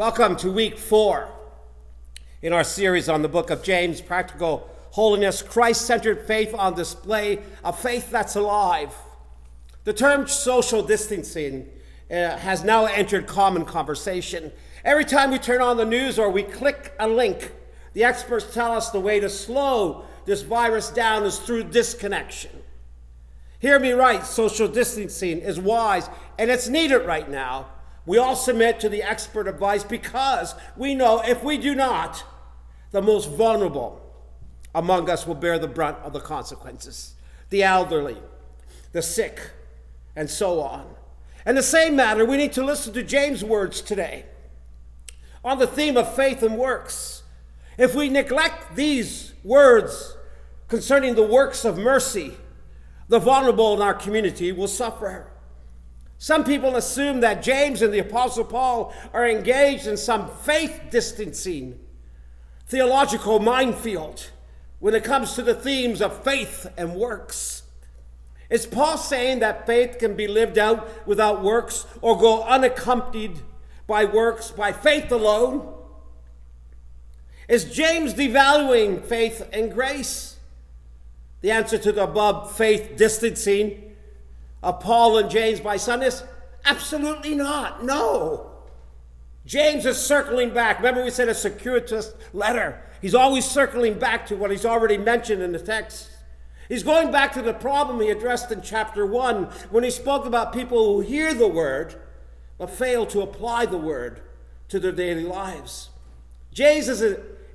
Welcome to week four in our series on the book of James Practical Holiness, Christ centered faith on display, a faith that's alive. The term social distancing uh, has now entered common conversation. Every time we turn on the news or we click a link, the experts tell us the way to slow this virus down is through disconnection. Hear me right, social distancing is wise and it's needed right now. We all submit to the expert advice because we know if we do not, the most vulnerable among us will bear the brunt of the consequences the elderly, the sick, and so on. In the same matter, we need to listen to James' words today on the theme of faith and works. If we neglect these words concerning the works of mercy, the vulnerable in our community will suffer. Some people assume that James and the Apostle Paul are engaged in some faith distancing theological minefield when it comes to the themes of faith and works. Is Paul saying that faith can be lived out without works or go unaccompanied by works, by faith alone? Is James devaluing faith and grace? The answer to the above faith distancing of Paul and James, by is absolutely not. No. James is circling back. Remember, we said a circuitous letter. He's always circling back to what he's already mentioned in the text. He's going back to the problem he addressed in chapter 1 when he spoke about people who hear the word but fail to apply the word to their daily lives. James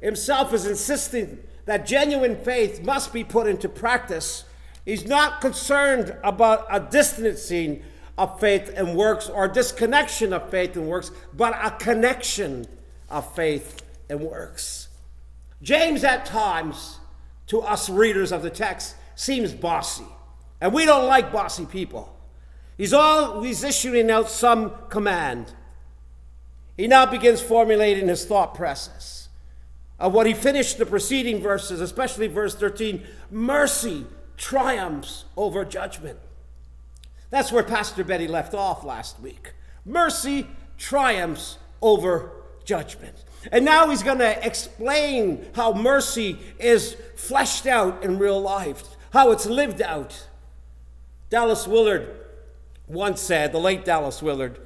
himself is insisting that genuine faith must be put into practice He's not concerned about a distancing of faith and works or disconnection of faith and works, but a connection of faith and works. James, at times, to us readers of the text, seems bossy, and we don't like bossy people. He's always issuing out some command. He now begins formulating his thought process of what he finished the preceding verses, especially verse 13 mercy triumphs over judgment. That's where Pastor Betty left off last week. Mercy triumphs over judgment. And now he's going to explain how mercy is fleshed out in real life, how it's lived out. Dallas Willard once said, the late Dallas Willard,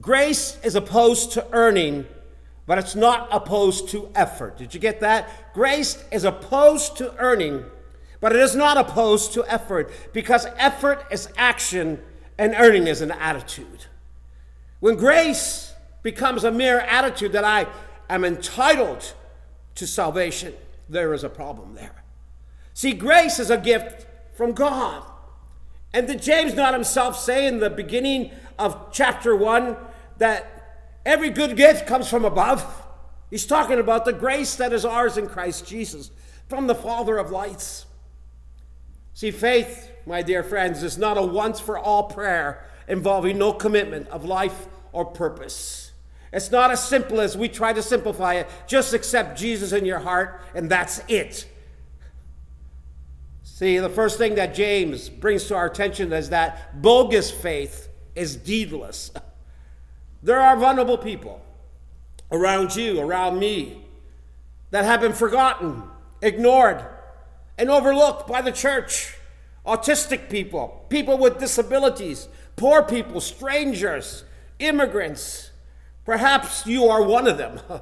grace is opposed to earning, but it's not opposed to effort. Did you get that? Grace is opposed to earning, but it is not opposed to effort because effort is action and earning is an attitude. When grace becomes a mere attitude that I am entitled to salvation, there is a problem there. See, grace is a gift from God. And did James not himself say in the beginning of chapter 1 that every good gift comes from above? He's talking about the grace that is ours in Christ Jesus from the Father of lights. See, faith, my dear friends, is not a once for all prayer involving no commitment of life or purpose. It's not as simple as we try to simplify it. Just accept Jesus in your heart, and that's it. See, the first thing that James brings to our attention is that bogus faith is deedless. There are vulnerable people around you, around me, that have been forgotten, ignored, and overlooked by the church. Autistic people, people with disabilities, poor people, strangers, immigrants. Perhaps you are one of them.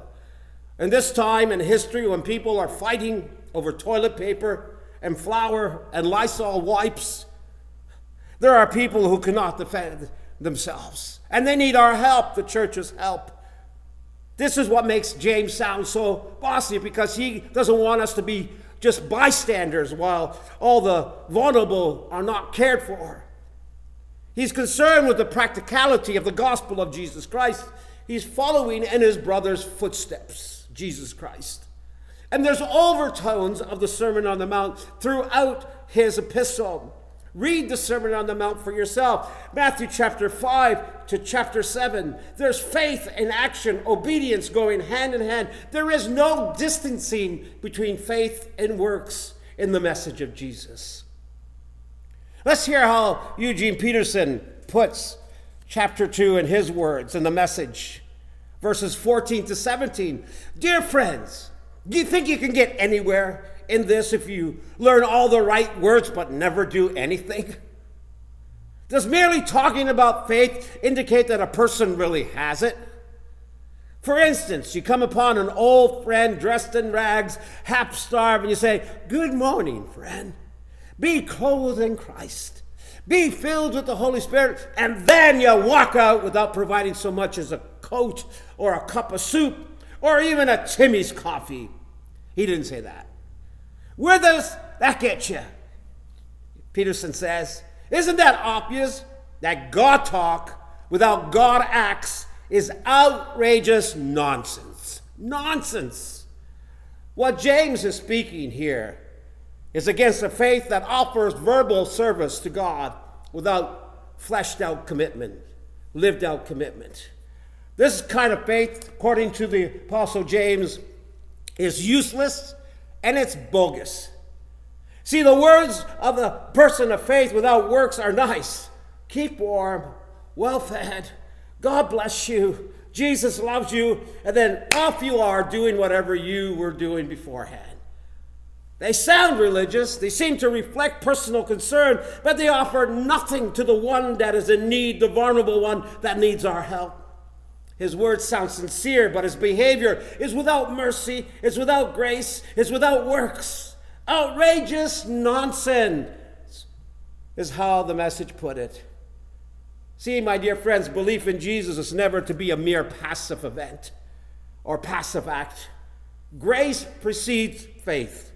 In this time in history, when people are fighting over toilet paper and flour and Lysol wipes, there are people who cannot defend themselves. And they need our help, the church's help. This is what makes James sound so bossy because he doesn't want us to be just bystanders while all the vulnerable are not cared for. He's concerned with the practicality of the gospel of Jesus Christ. He's following in his brother's footsteps, Jesus Christ. And there's overtones of the Sermon on the Mount throughout his epistle. Read the Sermon on the Mount for yourself. Matthew chapter 5 to chapter 7. There's faith and action, obedience going hand in hand. There is no distancing between faith and works in the message of Jesus. Let's hear how Eugene Peterson puts chapter 2 in his words in the message verses 14 to 17. Dear friends, do you think you can get anywhere in this if you learn all the right words but never do anything? Does merely talking about faith indicate that a person really has it? For instance, you come upon an old friend dressed in rags, half starved, and you say, Good morning, friend. Be clothed in Christ. Be filled with the Holy Spirit, and then you walk out without providing so much as a coat or a cup of soup or even a Timmy's coffee. He didn't say that. Where does that get you? Peterson says, Isn't that obvious that God talk without God acts is outrageous nonsense? Nonsense. What James is speaking here is against a faith that offers verbal service to God without fleshed out commitment, lived out commitment. This kind of faith, according to the Apostle James, is useless and it's bogus. See, the words of the person of faith without works are nice. Keep warm, well fed, God bless you, Jesus loves you, and then off you are doing whatever you were doing beforehand. They sound religious, they seem to reflect personal concern, but they offer nothing to the one that is in need, the vulnerable one that needs our help. His words sound sincere, but his behavior is without mercy, is without grace, is without works. Outrageous nonsense is how the message put it. See, my dear friends, belief in Jesus is never to be a mere passive event or passive act. Grace precedes faith.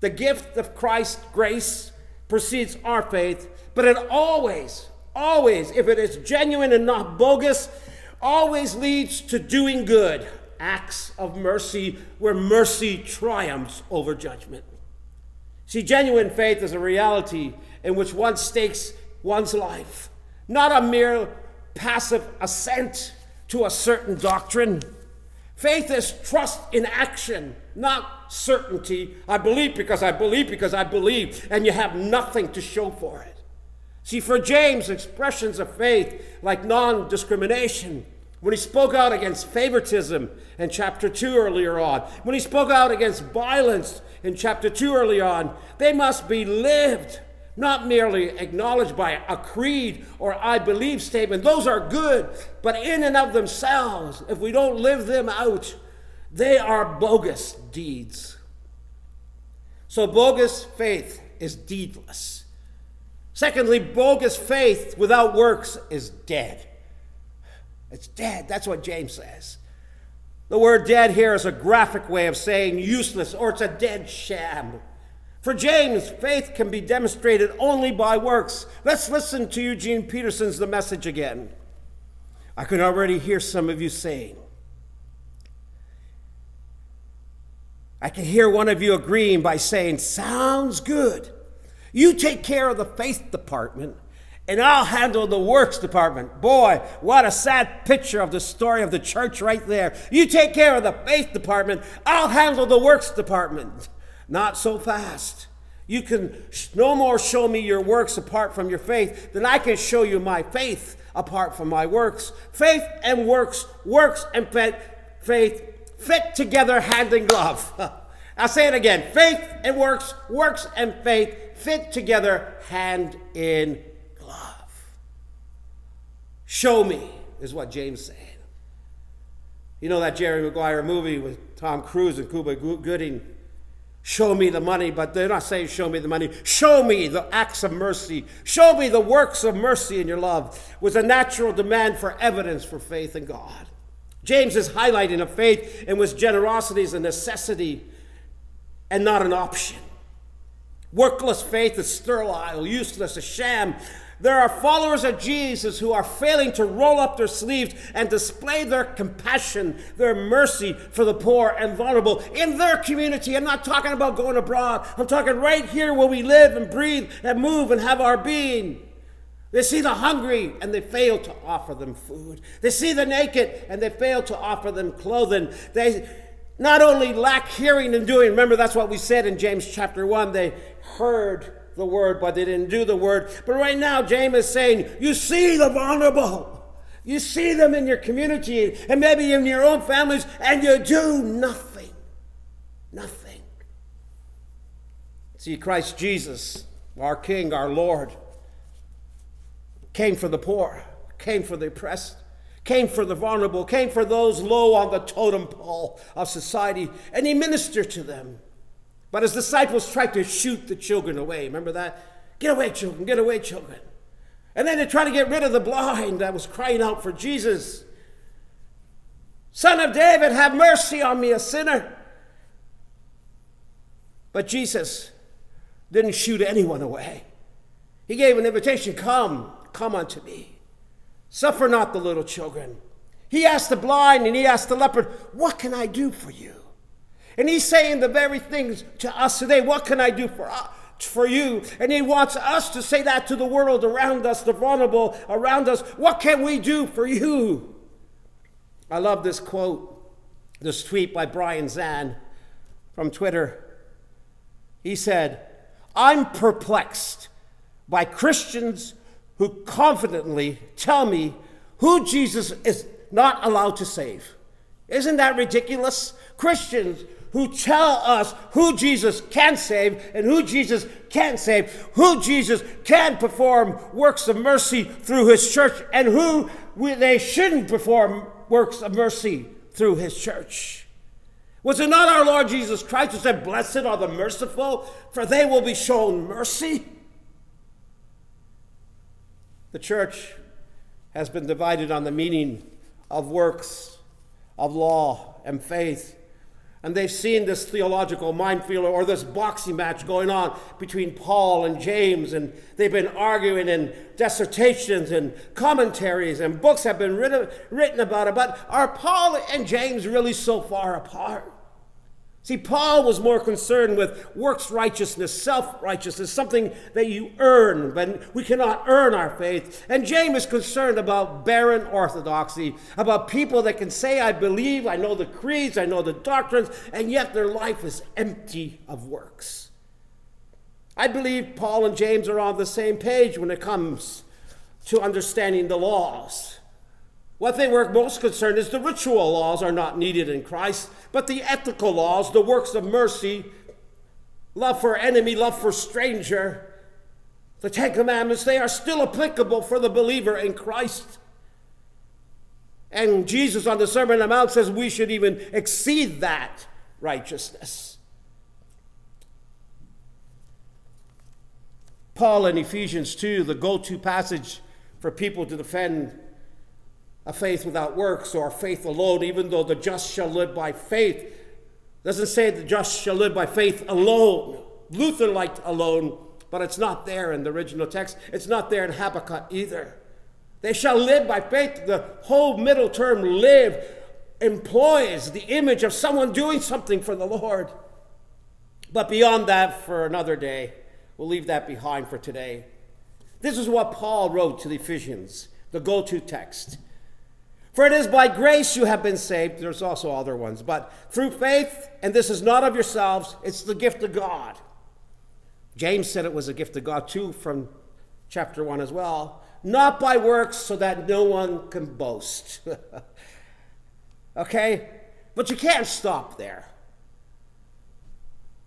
The gift of Christ's grace precedes our faith, but it always, always, if it is genuine and not bogus, always leads to doing good, acts of mercy where mercy triumphs over judgment. See, genuine faith is a reality in which one stakes one's life, not a mere passive assent to a certain doctrine. Faith is trust in action, not certainty. I believe because I believe because I believe, and you have nothing to show for it. See, for James, expressions of faith like non discrimination, when he spoke out against favoritism in chapter 2 earlier on, when he spoke out against violence in chapter 2 early on, they must be lived not merely acknowledged by a creed or I believe statement. Those are good, but in and of themselves, if we don't live them out, they are bogus deeds. So, bogus faith is deedless. Secondly, bogus faith without works is dead. It's dead. That's what James says. The word dead here is a graphic way of saying useless or it's a dead sham. For James, faith can be demonstrated only by works. Let's listen to Eugene Peterson's The Message again. I can already hear some of you saying, I can hear one of you agreeing by saying, Sounds good. You take care of the faith department, and I'll handle the works department. Boy, what a sad picture of the story of the church right there. You take care of the faith department, I'll handle the works department. Not so fast. You can no more show me your works apart from your faith than I can show you my faith apart from my works. Faith and works, works and faith fit together hand in glove. I'll say it again. Faith and works, works and faith fit together hand in. Show me, is what James said. You know that Jerry Maguire movie with Tom Cruise and Cuba Gooding? Show me the money, but they're not saying show me the money. Show me the acts of mercy. Show me the works of mercy in your love was a natural demand for evidence for faith in God. James is highlighting a faith in which generosity is a necessity and not an option. Workless faith is sterile, useless, a sham, there are followers of Jesus who are failing to roll up their sleeves and display their compassion, their mercy for the poor and vulnerable in their community. I'm not talking about going abroad. I'm talking right here where we live and breathe and move and have our being. They see the hungry and they fail to offer them food. They see the naked and they fail to offer them clothing. They not only lack hearing and doing, remember that's what we said in James chapter 1, they heard the word, but they didn't do the word. But right now, James is saying, You see the vulnerable. You see them in your community and maybe in your own families, and you do nothing. Nothing. See, Christ Jesus, our King, our Lord, came for the poor, came for the oppressed, came for the vulnerable, came for those low on the totem pole of society, and he ministered to them. But his disciples tried to shoot the children away. Remember that? Get away, children, get away, children. And then they tried to get rid of the blind that was crying out for Jesus. Son of David, have mercy on me, a sinner. But Jesus didn't shoot anyone away. He gave an invitation Come, come unto me. Suffer not the little children. He asked the blind and he asked the leopard, What can I do for you? And he's saying the very things to us today. What can I do for, uh, for you? And he wants us to say that to the world around us, the vulnerable around us. What can we do for you? I love this quote, this tweet by Brian Zahnd from Twitter. He said, I'm perplexed by Christians who confidently tell me who Jesus is not allowed to save. Isn't that ridiculous? Christians who tell us who Jesus can save and who Jesus can't save, who Jesus can perform works of mercy through his church, and who they shouldn't perform works of mercy through his church. Was it not our Lord Jesus Christ who said, Blessed are the merciful, for they will be shown mercy? The church has been divided on the meaning of works, of law, and faith. And they've seen this theological minefield or this boxing match going on between Paul and James, and they've been arguing, and dissertations and commentaries and books have been written, written about it. But are Paul and James really so far apart? See, Paul was more concerned with works righteousness, self righteousness, something that you earn, but we cannot earn our faith. And James is concerned about barren orthodoxy, about people that can say, I believe, I know the creeds, I know the doctrines, and yet their life is empty of works. I believe Paul and James are on the same page when it comes to understanding the laws. What they were most concerned is the ritual laws are not needed in Christ, but the ethical laws, the works of mercy, love for enemy, love for stranger, the Ten Commandments, they are still applicable for the believer in Christ. And Jesus on the Sermon on the Mount says we should even exceed that righteousness. Paul in Ephesians 2, the go to passage for people to defend a faith without works or faith alone, even though the just shall live by faith. Doesn't say the just shall live by faith alone. Luther liked alone, but it's not there in the original text. It's not there in Habakkuk either. They shall live by faith. The whole middle term, live, employs the image of someone doing something for the Lord. But beyond that, for another day, we'll leave that behind for today. This is what Paul wrote to the Ephesians, the go to text. For it is by grace you have been saved. There's also other ones, but through faith, and this is not of yourselves, it's the gift of God. James said it was a gift of God too from chapter 1 as well. Not by works, so that no one can boast. okay? But you can't stop there.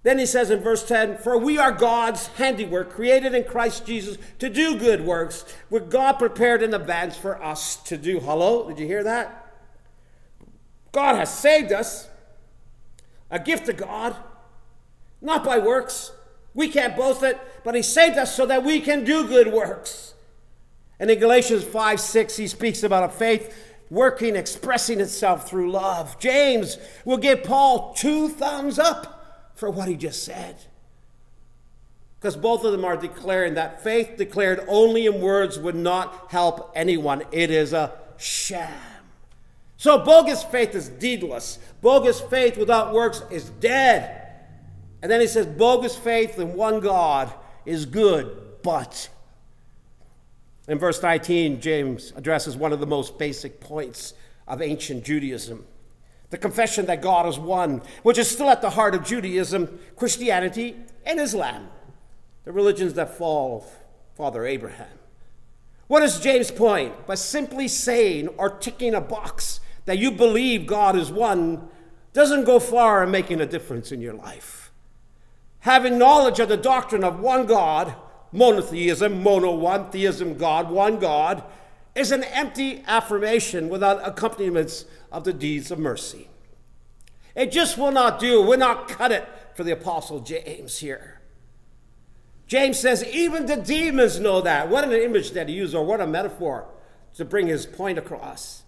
Then he says in verse 10 For we are God's handiwork, created in Christ Jesus to do good works, with God prepared in advance for us to do. Hello? Did you hear that? God has saved us, a gift of God, not by works. We can't boast it, but He saved us so that we can do good works. And in Galatians 5 6, he speaks about a faith working, expressing itself through love. James will give Paul two thumbs up for what he just said. Because both of them are declaring that faith declared only in words would not help anyone. It is a sham. So bogus faith is deedless. Bogus faith without works is dead. And then he says, bogus faith in one God is good, but. In verse 19, James addresses one of the most basic points of ancient Judaism the confession that God is one, which is still at the heart of Judaism, Christianity, and Islam, the religions that follow Father Abraham. What is James' point? By simply saying or ticking a box that you believe God is one doesn't go far in making a difference in your life. Having knowledge of the doctrine of one God, monotheism, mono one, theism, God, one God, is an empty affirmation without accompaniments of the deeds of mercy. It just will not do, will not cut it for the Apostle James here. James says, even the demons know that. What an image that he used, or what a metaphor to bring his point across.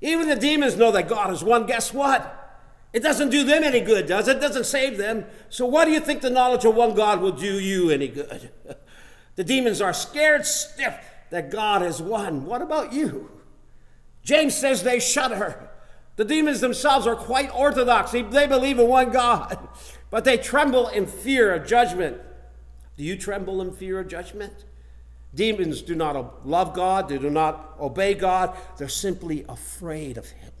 Even the demons know that God is one. Guess what? It doesn't do them any good, does it? It doesn't save them. So, why do you think the knowledge of one God will do you any good? the demons are scared stiff that God is one. What about you? James says they shudder. The demons themselves are quite orthodox. They believe in one God, but they tremble in fear of judgment. Do you tremble in fear of judgment? Demons do not love God, they do not obey God, they're simply afraid of Him.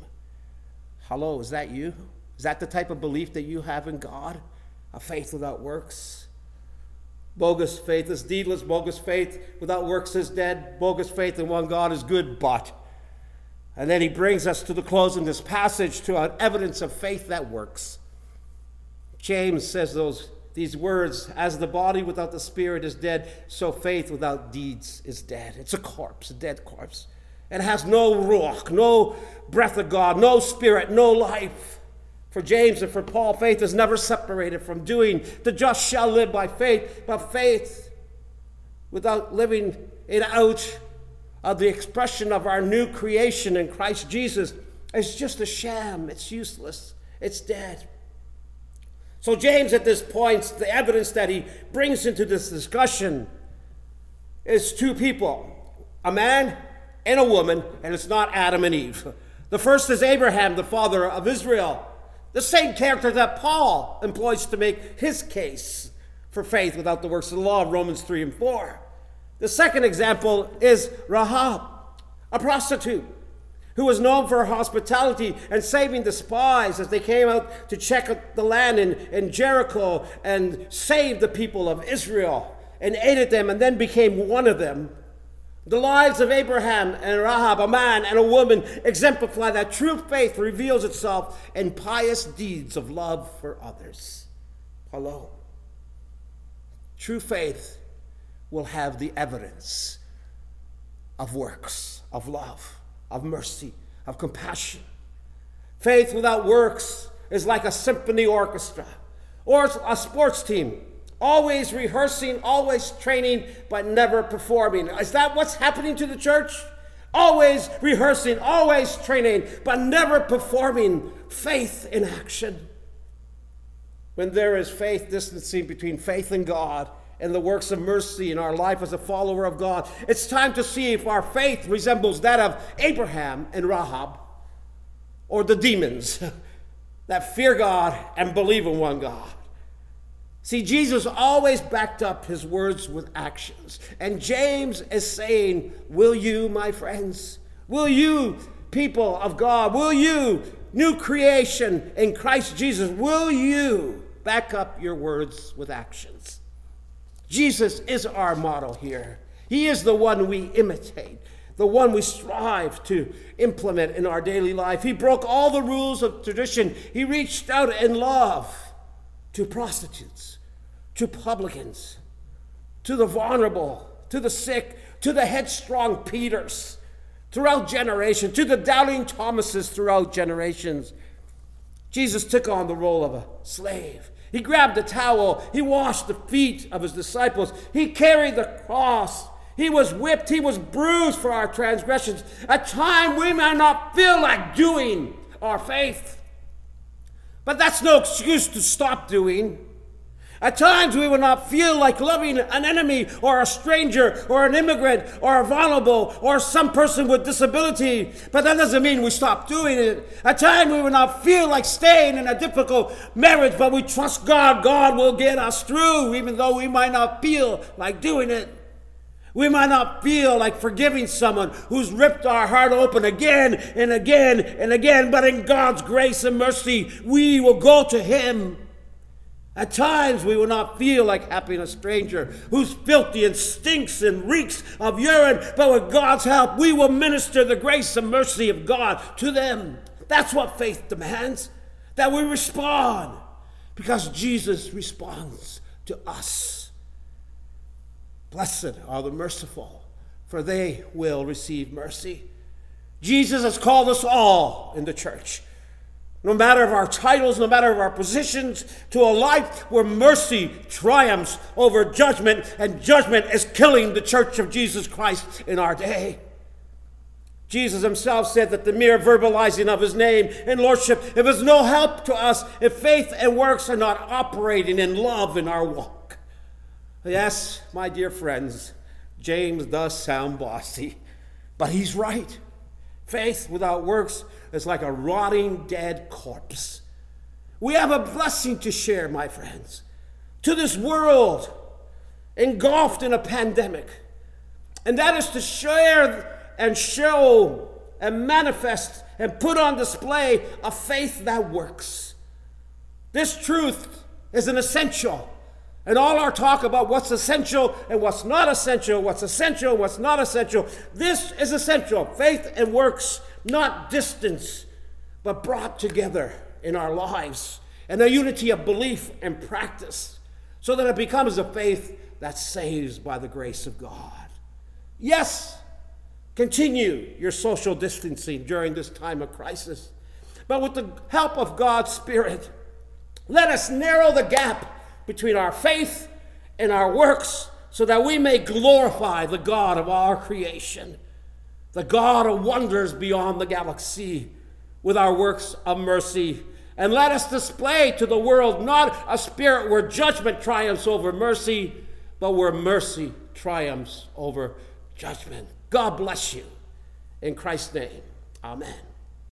Hello, is that you? Is that the type of belief that you have in God? A faith without works? Bogus faith is deedless. Bogus faith without works is dead. Bogus faith in one God is good, but. And then he brings us to the close in this passage to an evidence of faith that works. James says those these words, as the body without the spirit is dead, so faith without deeds is dead. It's a corpse, a dead corpse. It has no ruach, no breath of God, no spirit, no life. For James and for Paul, faith is never separated from doing. The just shall live by faith, but faith without living it out of the expression of our new creation in Christ Jesus is just a sham. It's useless. It's dead. So, James, at this point, the evidence that he brings into this discussion is two people a man and a woman, and it's not Adam and Eve. The first is Abraham, the father of Israel, the same character that Paul employs to make his case for faith without the works of the law, Romans 3 and 4. The second example is Rahab, a prostitute who was known for her hospitality and saving the spies as they came out to check the land in, in Jericho and saved the people of Israel and aided them and then became one of them. The lives of Abraham and Rahab, a man and a woman, exemplify that true faith reveals itself in pious deeds of love for others. Hello. True faith will have the evidence of works, of love of mercy, of compassion. Faith without works is like a symphony orchestra or a sports team, always rehearsing, always training, but never performing. Is that what's happening to the church? Always rehearsing, always training, but never performing faith in action. When there is faith distancing between faith and God, and the works of mercy in our life as a follower of God. It's time to see if our faith resembles that of Abraham and Rahab or the demons that fear God and believe in one God. See, Jesus always backed up his words with actions. And James is saying, Will you, my friends? Will you, people of God? Will you, new creation in Christ Jesus? Will you back up your words with actions? Jesus is our model here. He is the one we imitate, the one we strive to implement in our daily life. He broke all the rules of tradition. He reached out in love to prostitutes, to publicans, to the vulnerable, to the sick, to the headstrong Peters throughout generations, to the doubting Thomases throughout generations. Jesus took on the role of a slave. He grabbed a towel. He washed the feet of his disciples. He carried the cross. He was whipped. He was bruised for our transgressions. A time we may not feel like doing our faith. But that's no excuse to stop doing. At times we will not feel like loving an enemy or a stranger or an immigrant or a vulnerable or some person with disability, but that doesn't mean we stop doing it. At times we will not feel like staying in a difficult marriage, but we trust God. God will get us through, even though we might not feel like doing it. We might not feel like forgiving someone who's ripped our heart open again and again and again, but in God's grace and mercy, we will go to Him At times we will not feel like helping a stranger who's filthy and stinks and reeks of urine, but with God's help, we will minister the grace and mercy of God to them. That's what faith demands, that we respond, because Jesus responds to us. Blessed are the merciful, for they will receive mercy. Jesus has called us all in the church no matter of our titles, no matter of our positions, to a life where mercy triumphs over judgment, and judgment is killing the church of Jesus Christ in our day. Jesus himself said that the mere verbalizing of his name and lordship, if it's no help to us, if faith and works are not operating in love in our walk. Yes, my dear friends, James does sound bossy, but he's right. Faith without works is like a rotting dead corpse. We have a blessing to share, my friends, to this world engulfed in a pandemic. And that is to share and show and manifest and put on display a faith that works. This truth is an essential. And all our talk about what's essential and what's not essential, what's essential, and what's not essential, this is essential. Faith and works not distance, but brought together in our lives, and a unity of belief and practice, so that it becomes a faith that saves by the grace of God. Yes, continue your social distancing during this time of crisis, but with the help of God's Spirit, let us narrow the gap between our faith and our works so that we may glorify the God of our creation the God of wonders beyond the galaxy, with our works of mercy. And let us display to the world not a spirit where judgment triumphs over mercy, but where mercy triumphs over judgment. God bless you. In Christ's name, amen.